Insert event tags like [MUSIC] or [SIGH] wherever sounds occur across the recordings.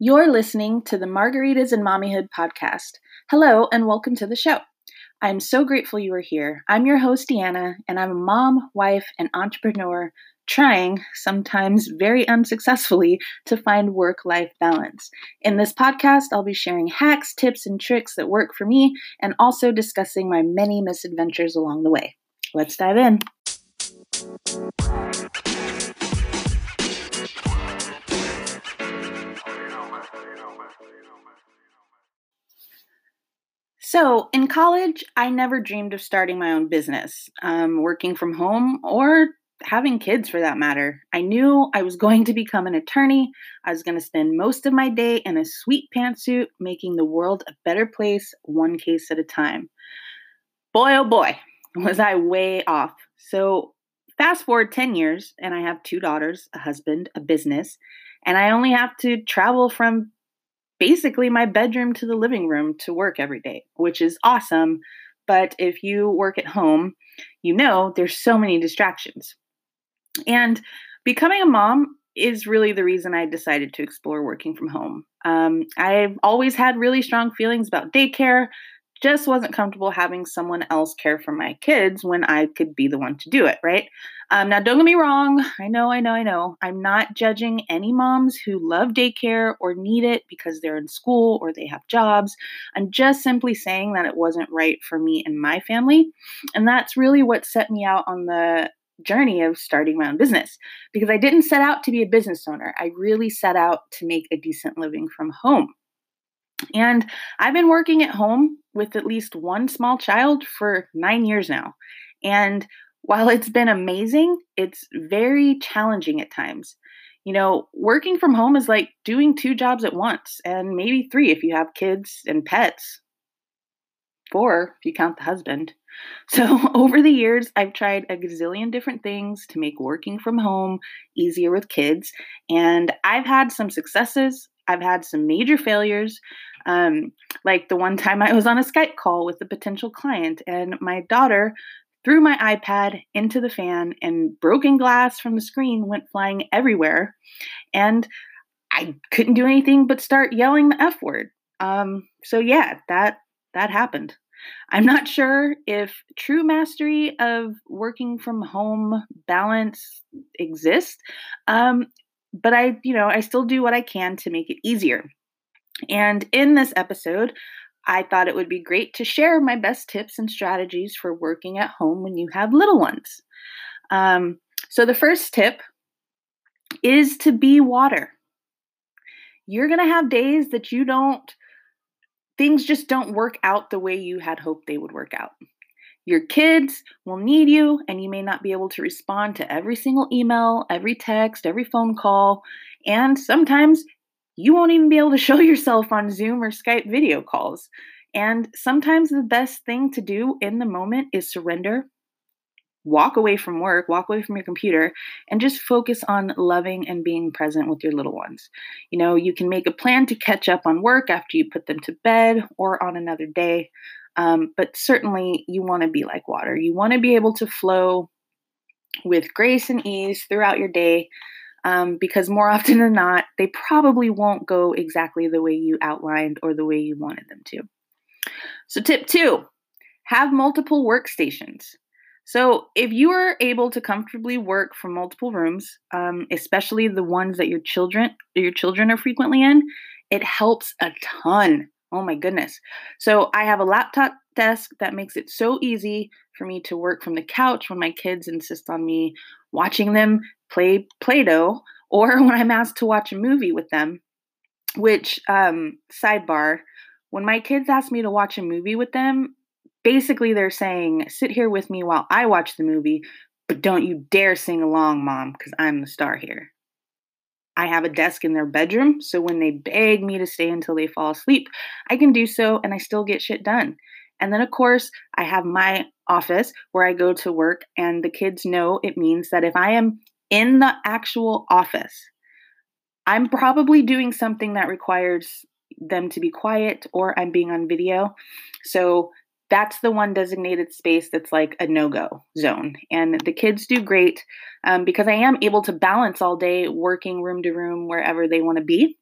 You're listening to the Margaritas and Mommyhood podcast. Hello, and welcome to the show. I'm so grateful you are here. I'm your host, Deanna, and I'm a mom, wife, and entrepreneur trying, sometimes very unsuccessfully, to find work life balance. In this podcast, I'll be sharing hacks, tips, and tricks that work for me, and also discussing my many misadventures along the way. Let's dive in. So, in college, I never dreamed of starting my own business, um, working from home, or having kids for that matter. I knew I was going to become an attorney. I was going to spend most of my day in a sweet pantsuit, making the world a better place, one case at a time. Boy, oh boy, [LAUGHS] was I way off. So, fast forward 10 years, and I have two daughters, a husband, a business, and I only have to travel from basically my bedroom to the living room to work every day, which is awesome. But if you work at home, you know there's so many distractions. And becoming a mom is really the reason I decided to explore working from home. Um, I've always had really strong feelings about daycare, just wasn't comfortable having someone else care for my kids when I could be the one to do it, right? Um, now, don't get me wrong. I know, I know, I know. I'm not judging any moms who love daycare or need it because they're in school or they have jobs. I'm just simply saying that it wasn't right for me and my family. And that's really what set me out on the journey of starting my own business because I didn't set out to be a business owner. I really set out to make a decent living from home. And I've been working at home with at least one small child for nine years now. And while [LAUGHS] it's been amazing, it's very challenging at times. You know, working from home is like doing two jobs at once, and maybe three if you have kids and pets. Four if you count the husband. [LAUGHS] So, over the years, I've tried a gazillion different things to make working from home easier with kids, and I've had some successes, I've had some major failures, um, like the one time I was on a Skype call with a potential client, and my daughter threw my iPad into the fan, and broken glass from the screen went flying everywhere. And I couldn't do anything but start yelling the F word. Um, so yeah, that that happened. I'm not sure if true mastery of working from home balance exists, um, but I, you know, I still do what I can to make it easier. And in this episode, I thought it would be great to share my best tips and strategies for working at home when you have little ones. Um, so, the first tip is to be water. You're going to have days that you don't, things just don't work out the way you had hoped they would work out. Your kids will need you, and you may not be able to respond to every single email, every text, every phone call. And sometimes you won't even be able to [LAUGHS] show yourself on Zoom or Skype video calls. And sometimes the best thing to do in the moment is surrender, walk away from work, walk away from your computer, and just focus on loving and being present with your little ones. You know, you can make a plan to catch up on work after you put them to bed or on another day. Um, but certainly, you want to be like water. You want to be able to flow with grace and ease throughout your day um, because more [LAUGHS] often than not, they probably won't go exactly the way you outlined or the way you wanted them to. So, tip two have multiple workstations. So, if you are able to comfortably work from multiple rooms, um, especially the ones that your children your children are frequently in, it helps a ton. Oh my goodness! So, I have a laptop desk that makes it so easy for me to work from the couch when my kids insist on me watching them play Play Doh [LAUGHS] or when I'm asked to watch a movie with them. Which, um, sidebar, when my kids ask me to watch a movie with them, basically they're saying, sit here with me while I watch the movie, but don't you dare sing along, mom, because I'm the star here. I have a desk in their bedroom, so when they beg me to stay until they fall asleep, I can do so and I still get shit done. And then, of course, I have my office where I go to work, and the kids know it means that if I am in the actual office, I'm probably doing something that requires them to be quiet or I'm being on video. So that's the one designated space that's like a no go zone. And the kids do great um, because I am able to balance all day working room to room wherever they want to be.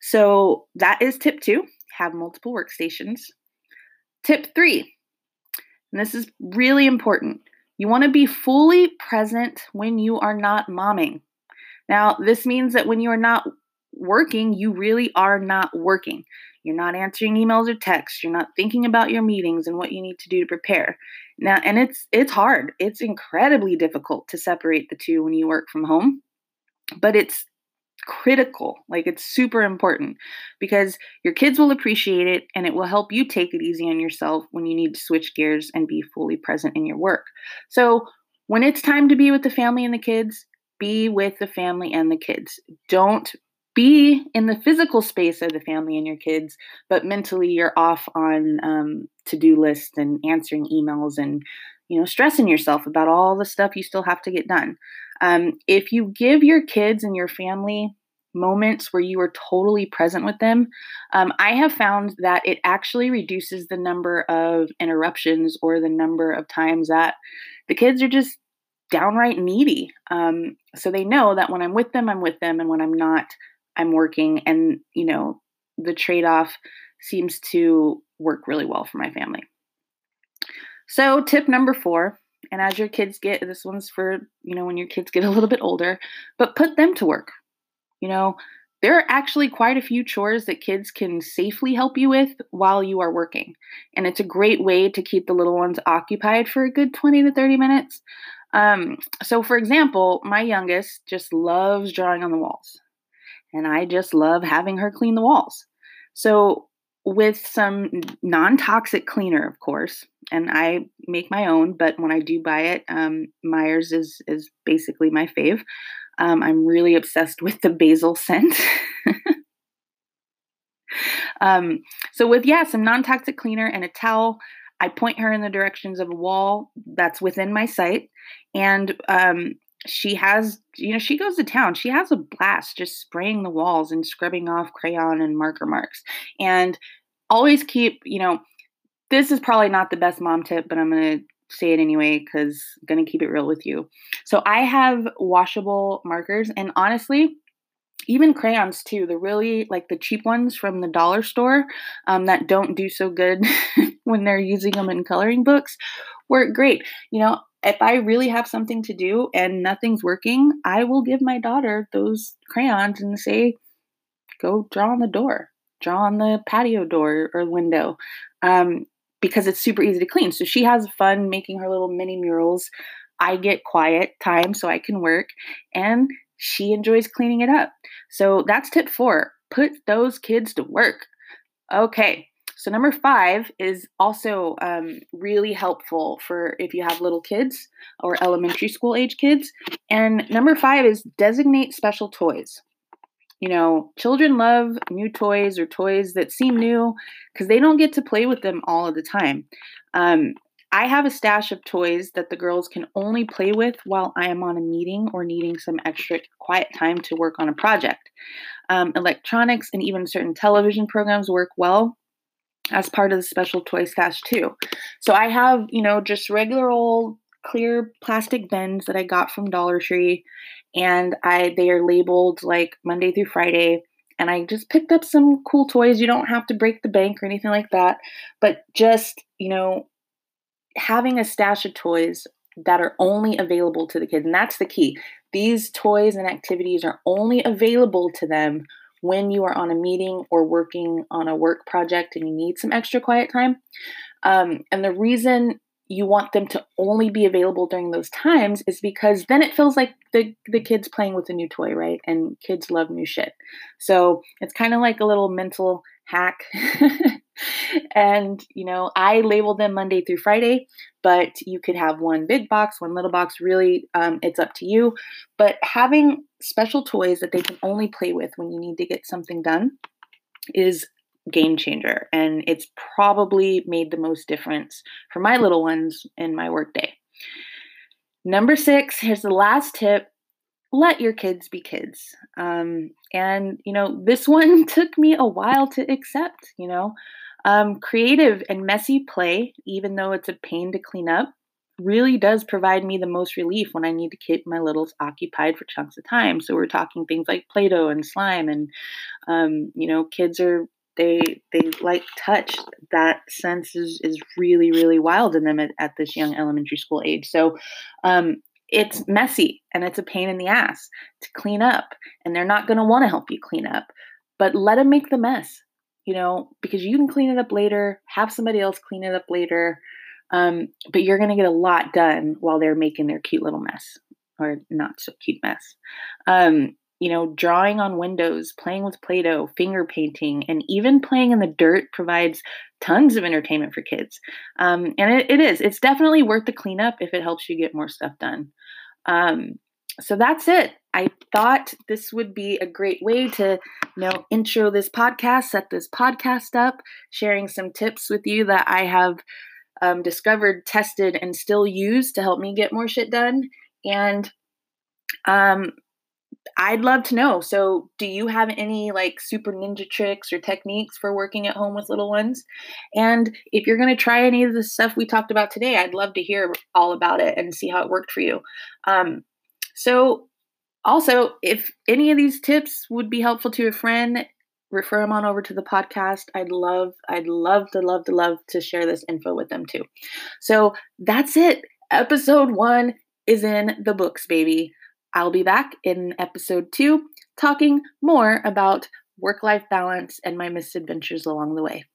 So that is tip two have multiple workstations. Tip three, and this is really important you want to be fully present when you are not momming. Now, this means that when you are not working, you really are not working. You're not answering emails or texts. You're not thinking about your meetings and what you need to do to prepare. Now, and it's it's hard. It's incredibly difficult to separate the two when you work from home. But it's critical. Like it's super important because your kids will appreciate it and it will help you take it easy on yourself when you need to switch gears and be fully present in your work. So, when it's time to be with the family and the kids, be with the family and the kids. Don't be in the physical space of the family and your kids, but mentally you're off on um, to do lists and answering emails and you know stressing yourself about all the stuff you still have to get done. Um, if you give your kids and your family moments where you are totally present with them, um, I have found that it actually reduces the number of interruptions or the number of times that the kids are just downright needy. Um, so they know that when I'm with them, I'm with them, and when I'm not, I'm working. And, you know, the trade off seems to work really well for my family. So, tip number four and as your kids get, this one's for, you know, when your kids get a little bit older, but put them to work. You know, there are actually quite a few chores that kids can safely help you with while you are working. And it's a great way to keep the little ones occupied for a good 20 to 30 minutes. Um, so, for example, my youngest just loves drawing on the walls, and I just love having her clean the walls. So, with some non toxic cleaner, of course, and I make my own, but when I do buy it, um, Meyer's is, is basically my fave. Um, I'm really obsessed with the basil scent. [LAUGHS] um, so, with, yeah, some non toxic cleaner and a towel, I point her in the directions of a wall that's within my sight. And um, she has, you know, she goes to town. She has a blast just spraying the walls and scrubbing off crayon and marker marks. And always keep, you know, this is probably not the best mom tip, but I'm going to say it anyway because I'm going to keep it real with you. So I have washable markers, and honestly, even crayons too. The really like the cheap ones from the dollar store um, that don't do so good [LAUGHS] when they're using them in coloring books work great. You know, if I really have something to do and nothing's working, I will give my daughter those crayons and say, go draw on the door, draw on the patio door or window. Um, because it's super easy to clean. So she has fun making her little mini murals. I get quiet time so I can work, and she enjoys cleaning it up. So that's tip four put those kids to work. Okay, so, number five is also um, really helpful for if you have little kids or elementary school age kids. And number five is designate special toys. You know, children love new toys or toys that seem new because they don't get to play with them all of the time. Um, I have a stash of toys that the girls can only play with while I am on a meeting or needing some extra quiet time to work on a project. Um, electronics and even certain television programs work well as part of the special toy stash too. So I have, you know, just regular old clear plastic bins that I got from Dollar Tree and I they are labeled like Monday through Friday and I just picked up some cool toys. You don't have to break the bank or anything like that, but just, you know, having a stash of toys that are only available to the kids. And that's the key. These toys and activities are only available to them when you are on a meeting or working on a work project and you need some extra quiet time. Um, and the reason you want them to only be available during those times is because then it feels like the, the kids playing with a new toy, right? And kids love new shit. So it's kind of like a little mental hack. [LAUGHS] and, you know, I label them Monday through Friday, but you could have one big box, one little box. Really, um, it's up to you. But having special toys that they can only play with when you need to get something done is game changer and it's probably made the most difference for my little ones in my workday. Number six, here's the last tip let your kids be kids. Um, and, you know, this one [LAUGHS] took me a while to accept, you know. Um, creative and messy play, even though it's a pain to clean up, really does provide me the most relief when I need to keep my littles occupied for chunks of time. So we're talking things like Play-Doh and slime, and um, you know, kids are they they like touch. That sense is is really really wild in them at, at this young elementary school age. So um, it's messy and it's a pain in the ass to clean up, and they're not going to want to help you clean up. But let them make the mess, you know, because you can clean it up later. Have somebody else clean it up later um, but you're going to get a lot done while they're making their cute little mess or not so cute mess. Um, you know, drawing on windows, playing with Play Doh, finger painting, and even playing in the dirt provides tons of entertainment for kids. Um, and it, it is, it's definitely worth the cleanup if it helps you get more stuff done. Um, so that's it. I thought this would be a great way to, you know, intro this podcast, set this podcast up, sharing some tips with you that I have um, discovered, tested, and still use to help me get more shit done. And um, I'd love to know. So, do you have any like super ninja tricks or techniques for working at home with little ones? And if you're going to try any of the stuff we talked about today, I'd love to hear all about it and see how it worked for you. Um, so, also, if any of these tips would be helpful to a friend, refer them on over to the podcast. I'd love, I'd love to love to love to share this info with them too. So that's it. Episode one is in the books, baby. I'll be back in episode two talking more about work life balance and my misadventures along the way.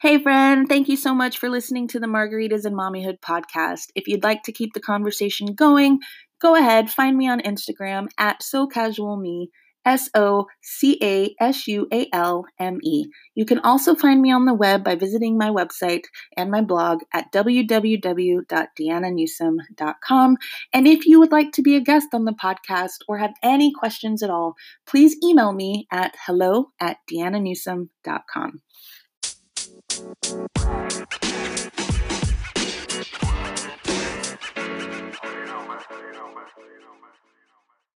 Hey, friend, thank you so much for listening to the Margaritas and Mommyhood podcast. If you'd like to keep the conversation going, go ahead, find me on Instagram at so casual me S O C A S U A L M E. You can also find me on the web by visiting my website and my blog at www.deannanewsome.com. And if you would like to be a guest on the podcast or have any questions at all, please email me at hello at deannanewsome.com.